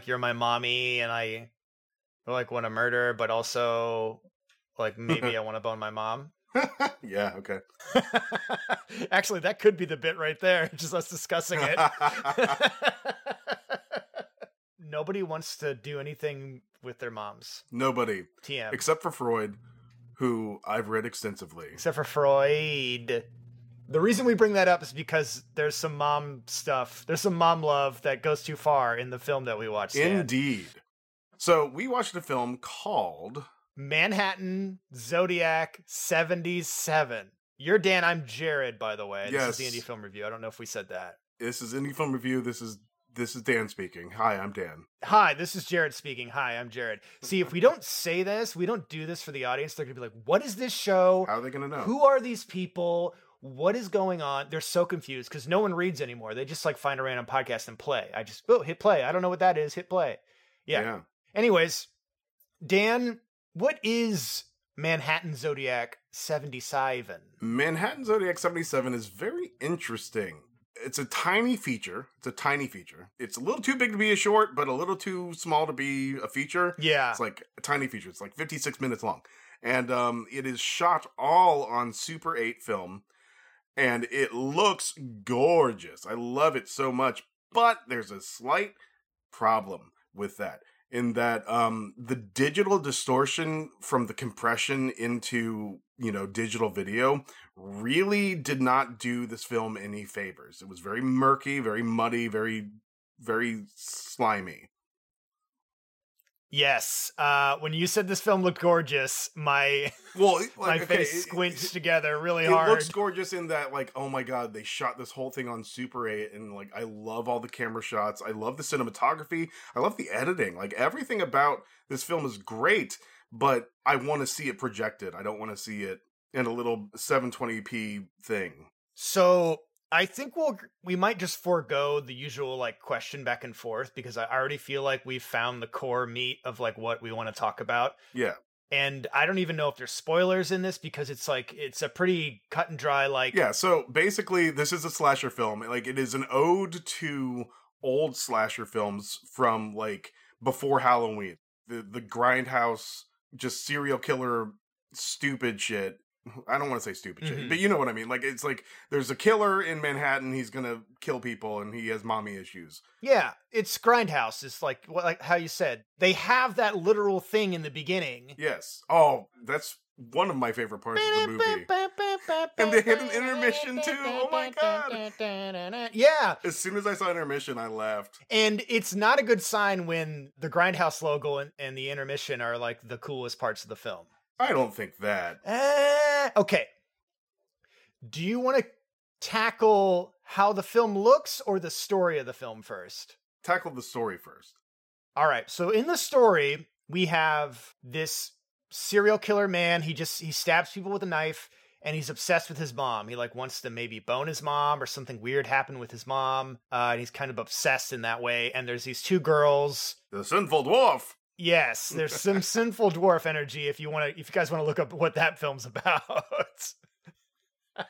like you're my mommy and I like want to murder, but also like maybe I want to bone my mom. yeah, okay. Actually, that could be the bit right there. Just us discussing it. Nobody wants to do anything with their moms. Nobody. TM. Except for Freud, who I've read extensively. Except for Freud. The reason we bring that up is because there's some mom stuff. There's some mom love that goes too far in the film that we watched. Stan. Indeed. So we watched a film called Manhattan Zodiac 77. You're Dan, I'm Jared, by the way. Yes. This is the indie film review. I don't know if we said that. This is Indie Film Review. This is this is Dan speaking. Hi, I'm Dan. Hi, this is Jared speaking. Hi, I'm Jared. See, if we don't say this, we don't do this for the audience, they're gonna be like, what is this show? How are they gonna know? Who are these people? What is going on? They're so confused because no one reads anymore. They just like find a random podcast and play. I just oh hit play. I don't know what that is. Hit play. Yeah. yeah. Anyways, Dan, what is Manhattan Zodiac 77? Manhattan Zodiac 77 is very interesting. It's a tiny feature. It's a tiny feature. It's a little too big to be a short, but a little too small to be a feature. Yeah. It's like a tiny feature. It's like 56 minutes long. And um, it is shot all on Super 8 film. And it looks gorgeous. I love it so much. But there's a slight problem with that in that um the digital distortion from the compression into you know digital video really did not do this film any favors it was very murky very muddy very very slimy Yes. Uh, when you said this film looked gorgeous, my well my okay, face it- squinched together really it hard. It looks gorgeous in that like oh my god they shot this whole thing on super 8 and like i love all the camera shots i love the cinematography i love the editing like everything about this film is great but i want to see it projected i don't want to see it in a little 720p thing So I think we'll we might just forego the usual like question back and forth because I already feel like we've found the core meat of like what we want to talk about. yeah. And I don't even know if there's spoilers in this because it's like it's a pretty cut and dry like yeah so basically this is a slasher film like it is an ode to old slasher films from like before halloween. The the grindhouse just serial killer stupid shit i don't want to say stupid shit but mm-hmm. you know what i mean like it's like there's a killer in manhattan he's gonna kill people and he has mommy issues Yeah, it's Grindhouse. It's like like how you said. They have that literal thing in the beginning. yes oh that's one of my favorite parts of the movie And they had an intermission, too. Oh my god. Yeah, as soon as i saw intermission i laughed and it's not a good sign when the Grindhouse logo and, and the intermission are like the coolest parts of the film. I don't think that Uh, okay. Do you want to tackle how the film looks or the story of the film first? tackle the story first All right. So in the story, we have this serial killer man. He just he stabs people with a knife and he's obsessed with his mom. He like wants to maybe bone his mom or something weird happened with his mom. Uh, and he's kind of obsessed in that way. And there's these two girls. the sinful dwarf Yes, there's some sinful dwarf energy if you want to if you guys want to look up what that film's about.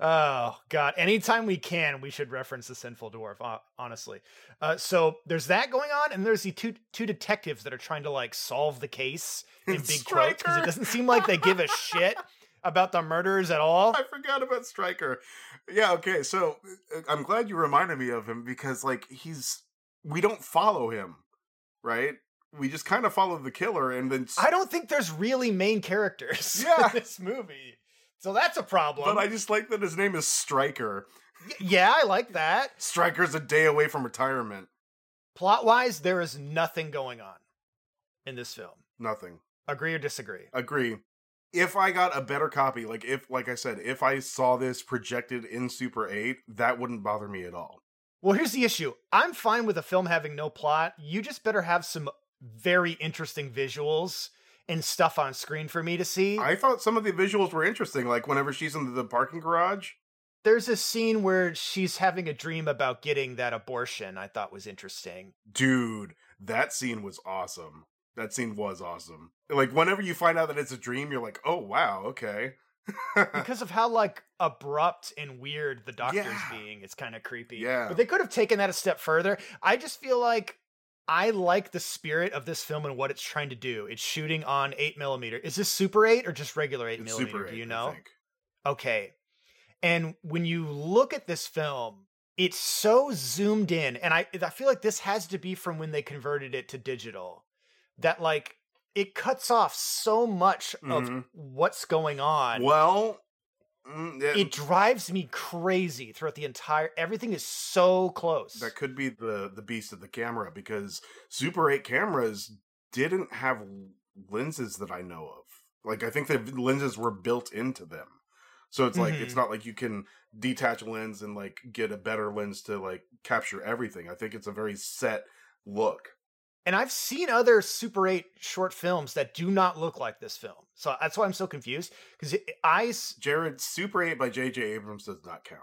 oh god anytime we can we should reference the sinful dwarf honestly uh, so there's that going on and there's the two two detectives that are trying to like solve the case in big quotes because it doesn't seem like they give a shit about the murders at all I forgot about Stryker. Yeah, okay. So uh, I'm glad you reminded me of him because like he's we don't follow him, right? We just kind of follow the killer and then i don't think there's really main characters Yeah. in this movie so that's a problem but I just like that his name is Stryker. Y- yeah i like that Stryker's a day away from retirement. plot wise there is nothing going on in this film Nothing. agree or disagree Agree. If I got a better copy, like if like I said, if I saw this projected in Super 8, that wouldn't bother me at all. Well here's the issue i'm fine with a film having no plot you just better have some very interesting visuals and stuff on screen for me to see I thought some of the visuals were interesting, like whenever she's in the parking garage. there's a scene where she's having a dream about getting that abortion i thought was interesting Dude, that scene was awesome. That scene was awesome. Like whenever you find out that it's a dream, you're like, "Oh wow, okay." because of how like abrupt and weird the doctor's Yeah. being. It's kind of creepy. Yeah. But they could have taken that a step further. I just feel like I like the spirit of this film and what it's trying to do. It's shooting on eight millimeter. Is this Super Eight or just regular eight It's millimeter? Super 8, do you know? Okay. And when you look at this film, it's so zoomed in, and I I feel like this has to be from when they converted it to digital. That like it cuts off so much of Mhm. what's going on. Well, mm, yeah, It drives me crazy throughout the entire everything is so close. that could be the the beast of the camera because Super 8 cameras didn't have lenses that I know of. Like I think the lenses were built into them. So it's like Mhm. it's not like you can detach a lens and like get a better lens to like capture everything. I think it's a very set look. And I've seen other Super 8 short films that do not look like this film. So that's why I'm so confused because I. Jared, Super 8 by J.J. Abrams does not count.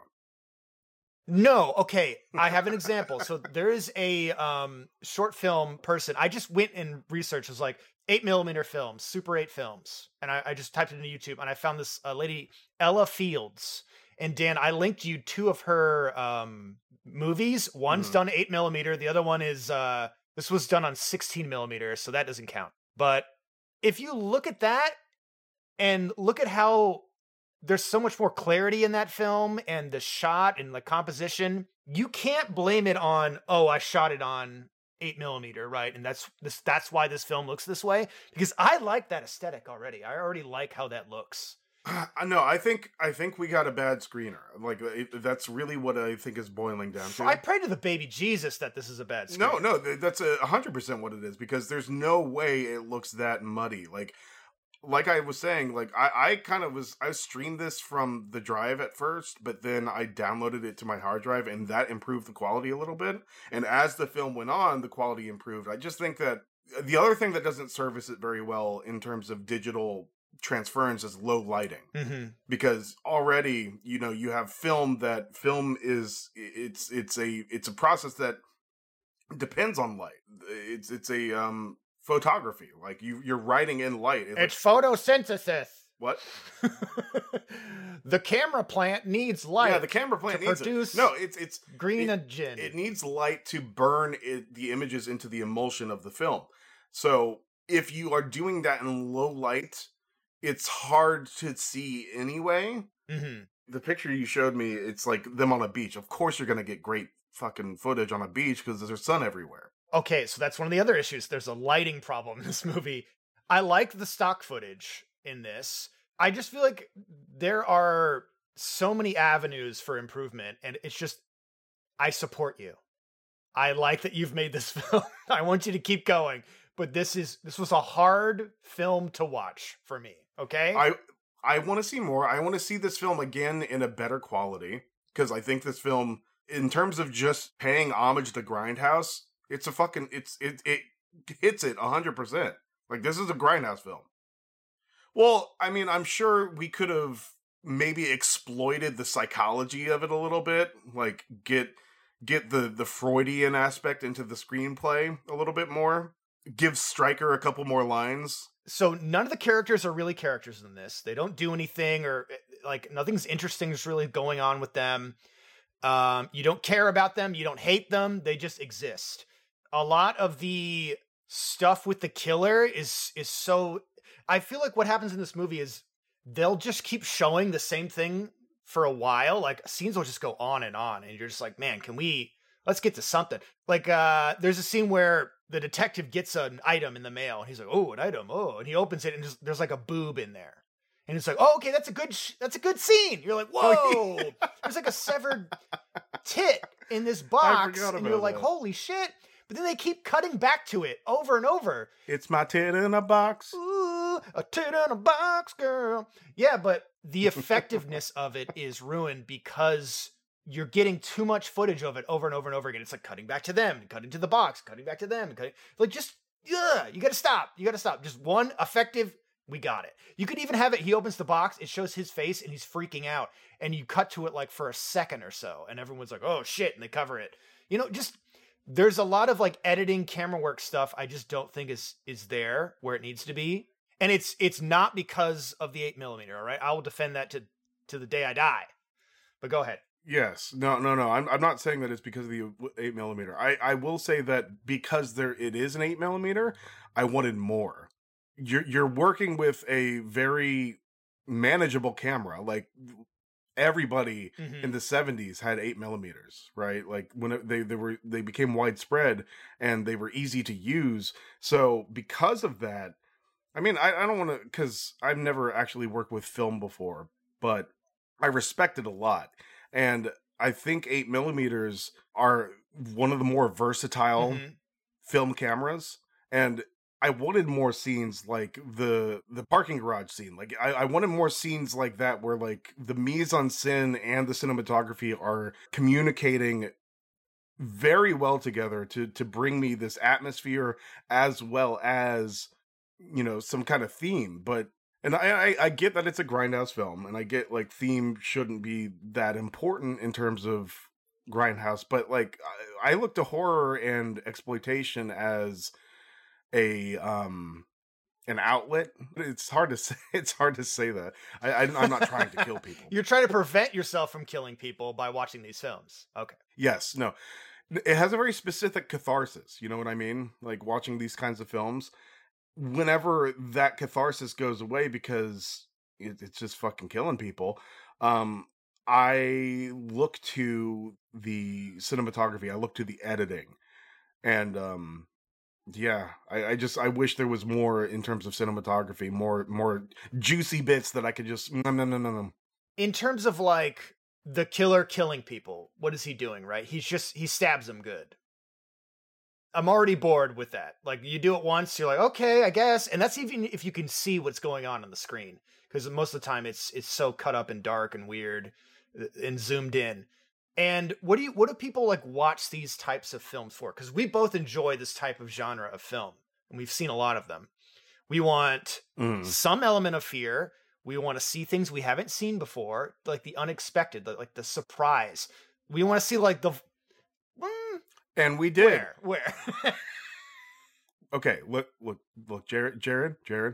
No, okay. I have an example. So there is a um short film person. I just went and researched. It was like eight millimeter films, Super Eight films, and I, I just typed it into YouTube and I found this uh, lady Ella Fields. And Dan, I linked you two of her um movies. One's Mhm. done eight millimeter. The other one is uh this was done on sixteen millimeters, so that doesn't count. But if you look at that and look at how there's so much more clarity in that film and the shot and the composition. You can't blame it on, oh, I shot it on eight millimeter, right? And that's this that's why this film looks this way. Because I like that aesthetic already. I already like how that looks. I know. I think I think we got a bad screener. Like it, that's really what I think is boiling down to. I pray to the baby Jesus that this is a bad No, no, that's a hundred percent what it is because there's no way it looks that muddy. Like, like I was saying, like I, I kind of was I streamed this from the drive at first, but then I downloaded it to my hard drive, and that improved the quality a little bit. And as the film went on, the quality improved. I just think that uh, the other thing that doesn't service it very well in terms of digital transference is low lighting. Hmm because already you know you have film that film is it's it's a it's a process that depends on light. It's it's a um photography. Like you you're writing in light. It's like- photosynthesis. what? The camera plant needs light. yeah the camera plant to needs produce it no it's it's greenogen. it needs light to burn it, the images into the emulsion of the film. So if you are doing that in low light it's hard to see anyway hmm the picture you showed me, it's like them on a beach. Of course, you're gonna get great fucking footage on a beach because there's sun everywhere. Okay, so that's one of the other issues. There's a lighting problem in this movie. I like the stock footage in this. I just feel like there are so many avenues for improvement, and it's just, I support you. I like that you've made this film. I want you to keep going, but this is this was a hard film to watch for me. Okay, I I want to see more. I want to see this film again in a better quality because I think this film, in terms of just paying homage to Grindhouse, it's a fucking it's it it hits it hundred percent. Like this is a Grindhouse film. Well, I mean, I'm sure we could have maybe exploited the psychology of it a little bit, like get get the the Freudian aspect into the screenplay a little bit more. Give Stryker a couple more lines. So none of the characters are really characters in this. They don't do anything or eh, like nothing's interesting is really going on with them. Um, you don't care about them, you don't hate them, they just exist. A lot of the stuff with the killer is is so I feel like what happens in this movie is they'll just keep showing the same thing for a while. Like scenes will just go on and on, and you're just like, man, can we let's get to something. Like uh there's a scene where the detective gets an item in the mail and he's like, "Oh, an item." Oh, and he opens it and there's, there's like a boob in there. And it's like, "Oh, okay, that's a good sh- that's a good scene." You're like, Oh, "Whoa." there's like a severed tit in this box and you're like, that. "Holy shit." But then they keep cutting back to it over and over. It's my tit in a box. Ooh, a tit in a box, girl. Yeah, but the effectiveness of it is ruined because you're getting too much footage of it over and over and over again. It's like cutting back to them, cutting to the box, cutting back to them, cutting like just yeah, you gotta stop. You gotta stop. Just one effective, we got it. You could even have it, he opens the box, it shows his face and he's freaking out, and you cut to it like for a second or so, and everyone's like, oh shit, and they cover it. You know, just there's a lot of like editing camera work stuff I just don't think is is there where it needs to be. and it's it's not because of the eight millimeter. All right, I will defend that to to the day I die. But go ahead. Yes, no, no, no. I'm I'm not saying that it's because of the eight millimeter. I I will say that because there it is an eight millimeter, I wanted more. You're you're working with a very manageable camera. Like everybody Mhm. in the 70s had eight millimeters right like when it, they they were they became widespread and they were easy to use so because of that i mean i, I don't want to because i've never actually worked with film before but i respect it a lot and i think eight millimeters are one of the more versatile Mhm. film cameras and I wanted more scenes like the the parking garage scene. Like I, I wanted more scenes like that where like the mise en scène and the cinematography are communicating very well together to to bring me this atmosphere as well as you know some kind of theme. But and I, I I get that it's a grindhouse film, and I get like theme shouldn't be that important in terms of grindhouse, but like I, I look to horror and exploitation as a um an outlet. It's hard to say. It's hard to say that. I, I I'm not trying to kill people. You're trying to prevent yourself from killing people by watching these films. Okay. Yes, no. It has a very specific catharsis. You know what I mean? Like watching these kinds of films. Whenever that catharsis goes away because it, it's just fucking killing people, um, I look to the cinematography. I look to the editing, and um, yeah, I, I just I wish there was more in terms of cinematography, more more juicy bits that I could just no. In terms of like the killer killing people, what is he doing, right? He's just he stabs them good. I'm already bored with that. Like you do it once, you're like, okay, I guess. And that's even if you can see what's going on on the screen. Because most of the time it's it's so cut up and dark and weird uh, and zoomed in. And what do you what do people like watch these types of films for? Because we both enjoy this type of genre of film, and we've seen a lot of them. We want Mm. some element of fear. We want to see things we haven't seen before, like the unexpected, like, like the surprise. We want to see like the And we did. where where. Okay, look, look, look, Jared, Jared, Jared.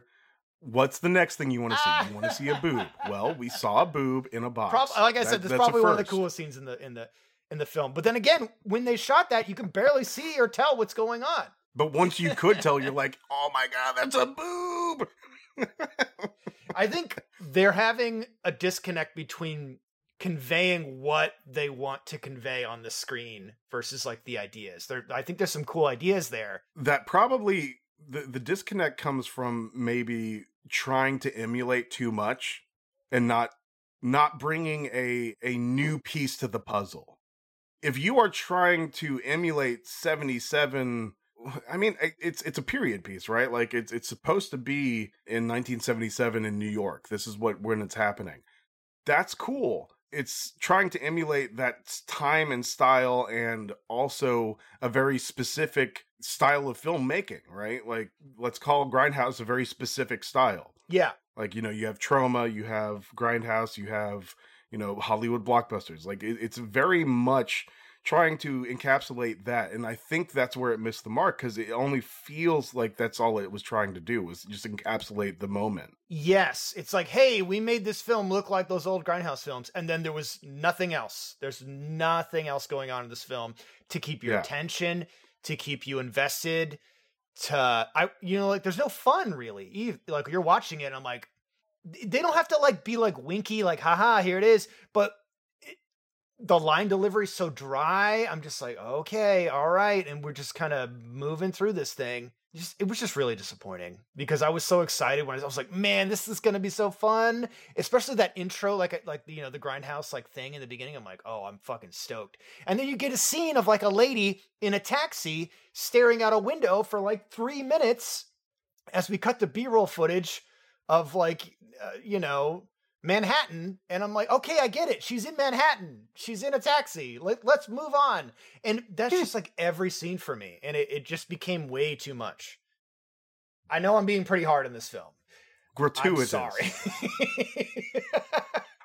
What's the next thing you want to see? You want to see a boob? Well, we saw a boob in a box. Prob- like I said, That- this is probably one of the coolest scenes in the in the in the film. But then again, when they shot that, you can barely see or tell what's going on. But once you could tell, you're like, oh my god, that's a boob. I think they're having a disconnect between conveying what they want to convey on the screen versus like the ideas. There, I think there's some cool ideas there. that probably the the disconnect comes from maybe trying to emulate too much and not not bringing a a new piece to the puzzle. If you are trying to emulate 77 I mean it's it's a period piece, right? Like it's it's supposed to be in 1977 in New York. This is what when it's happening. That's cool. It's trying to emulate that time and style and also a very specific style of filmmaking, right? Like let's call Grindhouse a very specific style. Yeah, Like you know, you have Troma, you have Grindhouse, you have you know Hollywood blockbusters. Like it, it's very much trying to encapsulate that, and I think that's where it missed the mark because it only feels like that's all it was trying to do was just encapsulate the moment. Yes, it's like, hey, we made this film look like those old Grindhouse films, and then there was nothing else. There's nothing else going on in this film to keep your Yeah. attention, to keep you invested. To I, you know, like there's no fun really. Like you're watching it, and I'm like, they don't have to like be like winky, like haha, here it is. But the line delivery so dry. I'm just like, okay, all right, and we're just kind of moving through this thing. Just, it was just really disappointing because I was so excited when I was, I was like, man, this is gonna be so fun. Especially that intro, like like you know the grindhouse like thing in the beginning. I'm like, oh, I'm fucking stoked. And then you get a scene of like a lady in a taxi staring out a window for like three minutes as we cut the B-roll footage of like uh, you know Manhattan, and I'm like, okay, I get it. She's in Manhattan. She's in a taxi. Let, let's move on. And that's hmm. just like every scene for me, and it, it just became way too much. I know I'm being pretty hard on this film. I'm Gratuitous. sorry.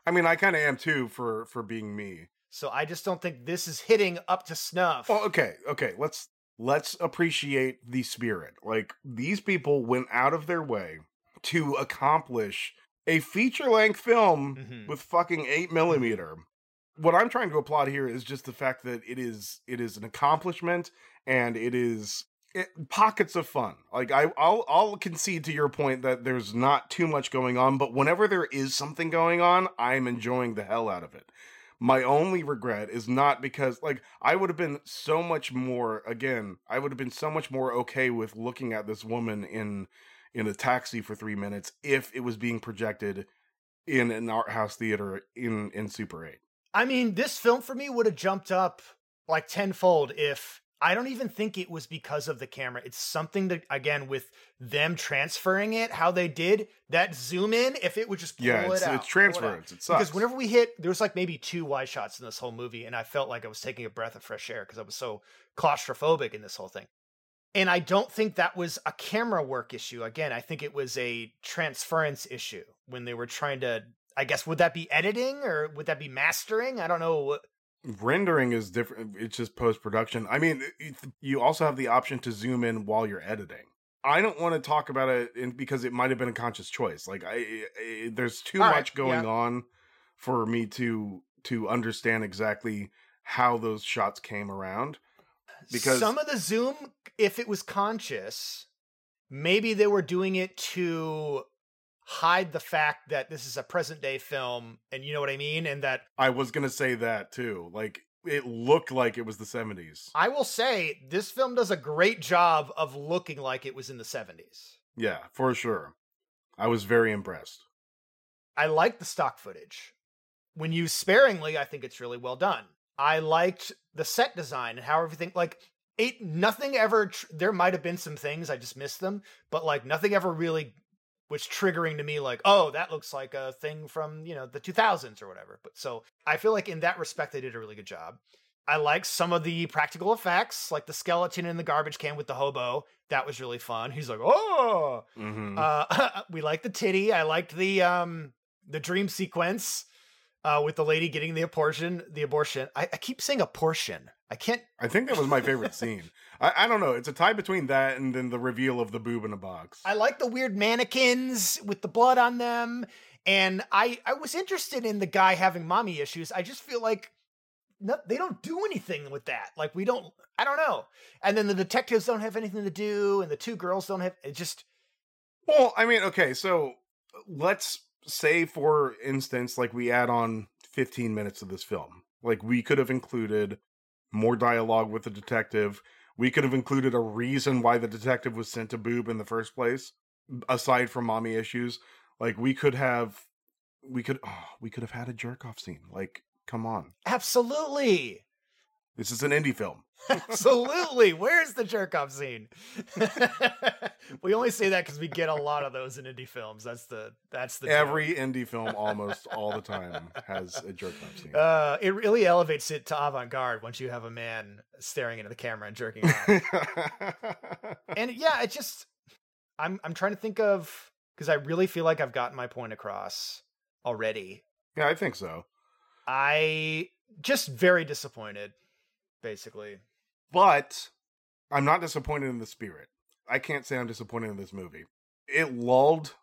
I mean, I kind of am too for for being me. so I just don't think this is hitting up to snuff. Well, okay, okay. Let's let's appreciate the spirit. Like these people went out of their way to accomplish a feature length film Mhm. with fucking eight millimeter. What I'm trying to applaud here is just the fact that it is it is an accomplishment and it is it, pockets of fun. Like I, I'll I'll concede to your point that there's not too much going on, but whenever there is something going on, I'm enjoying the hell out of it. My only regret is not because like I would have been so much more again, I would have been so much more okay with looking at this woman in in a taxi for 3 minutes if it was being projected in an art house theater in in Super 8. I mean, this film for me would have jumped up like tenfold if I don't even think it was because of the camera. It's something that again with them transferring it, how they did that zoom in. If it would just pull Yeah, it it's, out, it's pull it It sucks. Because whenever we hit, there was like maybe two wide shots in this whole movie, and I felt like I was taking a breath of fresh air because I was so claustrophobic in this whole thing. And I don't think that was a camera work issue. Again, I think it was a transference issue when they were trying to. I guess would that be editing or would that be mastering? I don't know. what- rendering is different it's just post production i mean you also have the option to zoom in while you're editing i don't want to talk about it in, because it might have been a conscious choice like i, I there's too All right, much going yeah. on for me to to understand exactly how those shots came around Because- some of the zoom, if it was conscious, maybe they were doing it to hide the fact that this is a present day film, and you know what I mean, and that i was gonna say that too like it looked like it was the 70s I will say this film does a great job of looking like it was in the 70s. yeah for sure i was very impressed I like the stock footage. When used sparingly, I think it's really well done. I liked the set design and how everything like it nothing ever tr- there might have been some things I just missed them, but like nothing ever really was triggering to me like, "Oh, that looks like a thing from, you know, the 2000s or whatever." But so I feel like in that respect they did a really good job. I like some of the practical effects, like the skeleton in the garbage can with the hobo. That was really fun. He's like, "Oh, hmm uh, we like the titty. I liked the um the dream sequence uh with the lady getting the abortion. The abortion. I, I keep saying abortion. I can't. I think that was my favorite scene. I, I don't know. It's a tie between that and then the reveal of the boob in a box. I like the weird mannequins with the blood on them, and I I was interested in the guy having mommy issues. I just feel like. No, they don't do anything with that. Like we don't. I don't know. And then the detectives don't have anything to do, and the two girls don't have. It just. well, I mean, okay, so let's say, for instance, like we add on 15 minutes of this film. Like we could have included more dialogue with the detective. We could have included a reason why the detective was sent to boob in the first place, aside from mommy issues. Like we could have, we could, oh, we could have had a jerk off scene. Like, come on, Absolutely. this is an indie film. Absolutely. Where's the jerk off scene? we only say that because we get a lot of those in indie films. That's the that's the. Every indie film, almost all the time, has a jerk off scene. Uh, it really elevates it to avant garde once you have a man staring into the camera and jerking off. and yeah, it just I'm I'm trying to think of because I really feel like I've gotten my point across already. yeah, I think so. I just very disappointed, basically. But I'm not disappointed in the spirit. I can't say I'm disappointed in this movie. It lulled.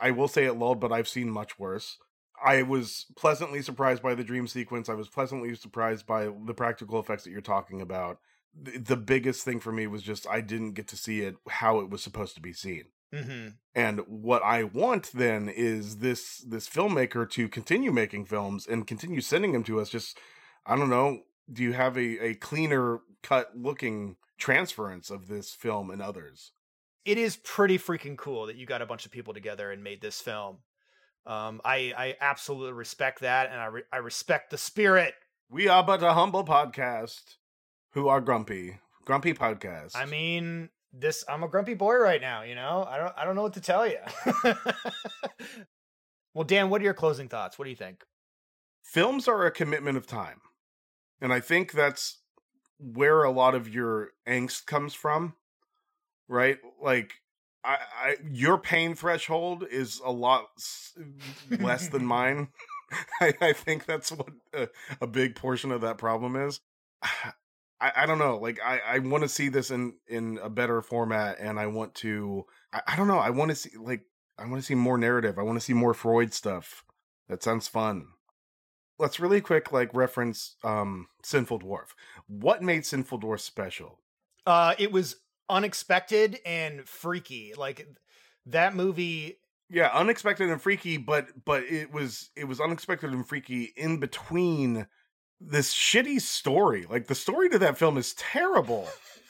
I will say it lulled, but I've seen much worse. I was pleasantly surprised by the dream sequence. I was pleasantly surprised by the practical effects that you're talking about. The, the biggest thing for me was just I didn't get to see it how it was supposed to be seen. hmm And what I want then is this this filmmaker to continue making films and continue sending them to us. Just I don't know. Do you have a, a cleaner cut looking transference of this film and others? it is pretty freaking cool that you got a bunch of people together and made this film. Um, I I absolutely respect that, and I re- I respect the spirit. We are but a humble podcast who are grumpy. Grumpy podcast. I mean, this I'm a grumpy boy right now. You know, I don't I don't know what to tell you. well, Dan, what are your closing thoughts? What do you think? films are a commitment of time. And I think that's where a lot of your angst comes from, right? Like, I, I your pain threshold is a lot s- less than mine. I, I think that's what a, a big portion of that problem is. I, I don't know. Like, I, I want to see this in in a better format, and I want to. I, I don't know. I want to see like I want to see more narrative. I want to see more Freud stuff. That sounds fun. Let's really quick like reference um Sinful Dwarf. What made Sinful Dwarf special? Uh, it was unexpected and freaky. Like that movie. Yeah, unexpected and freaky, but but it was it was unexpected and freaky in between this shitty story. Like the story to that film is terrible.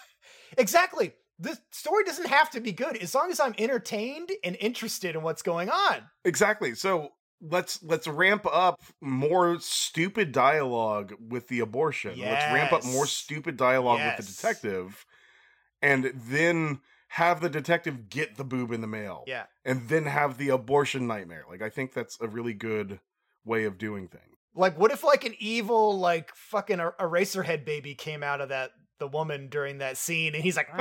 exactly. The story doesn't have to be good as long as I'm entertained and interested in what's going on. Exactly. So let's let's ramp up more stupid dialogue with the abortion. Yes. Let's ramp up more stupid dialogue Yes. with the detective, and then have the detective get the boob in the mail, Yeah. and then have the abortion nightmare. Like I think that's a really good way of doing things. Like, what if like an evil, like fucking er- eraserhead baby came out of that the woman during that scene, and he's like,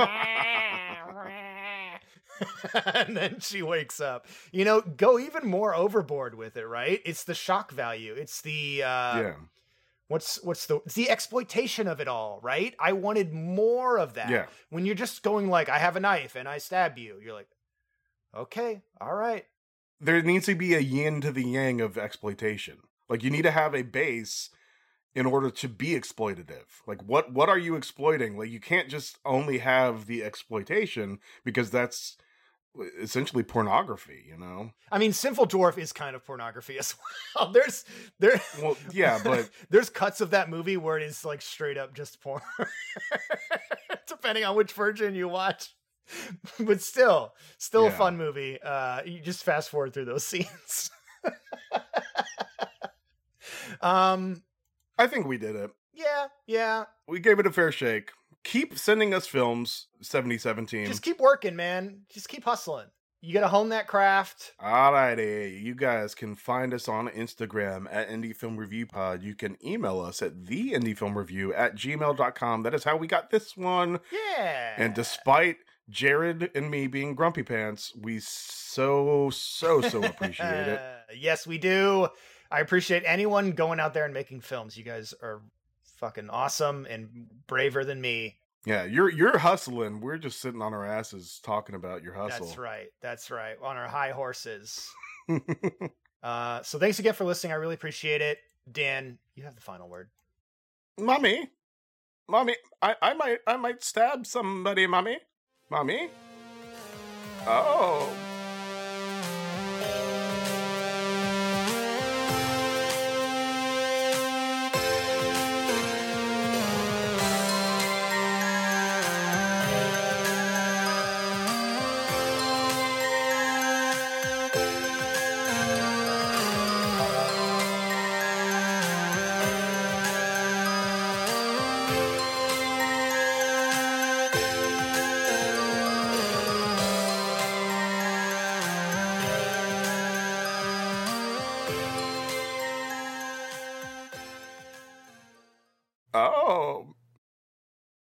and then she wakes up. You know, go even more overboard with it, right? It's the shock value. It's the uh, yeah, what's what's the it's the exploitation of it all, right? I wanted more of that. yeah, When you're just going like, I have a knife and I stab you, you're like, okay, all right. there needs to be a yin to the yang of exploitation. Like you need to have a base in order to be exploitative. Like what what are you exploiting? Like you can't just only have the exploitation because that's essentially pornography, you know? I mean, Sinful Dwarf is kind of pornography as well. There's there Well, yeah, but there's cuts of that movie where it is like straight up just porn. Depending on which version you watch. But still, still a fun movie. Uh you just fast forward through those scenes. um I think we did it. yeah, yeah. We gave it a fair shake. Keep sending us films, 7017. Just keep working, man. Just keep hustling. You gotta hone that craft. Alrighty, you guys can find us on Instagram at Indie Film Review Pod. You can email us at the Indie Film Review at gmail.com. That is how we got this one. Yeah. And despite Jared and me being grumpy pants, we so, so, so appreciate it. yes, we do. I appreciate anyone going out there and making films. You guys are fucking awesome and braver than me. Yeah, you're you're hustling. We're just sitting on our asses talking about your hustle. That's right. That's right. On our high horses. Uh, so thanks again for listening. I really appreciate it. Dan, you have the final word. mommy, mommy, I, I might I might stab somebody, mommy, mommy. Oh.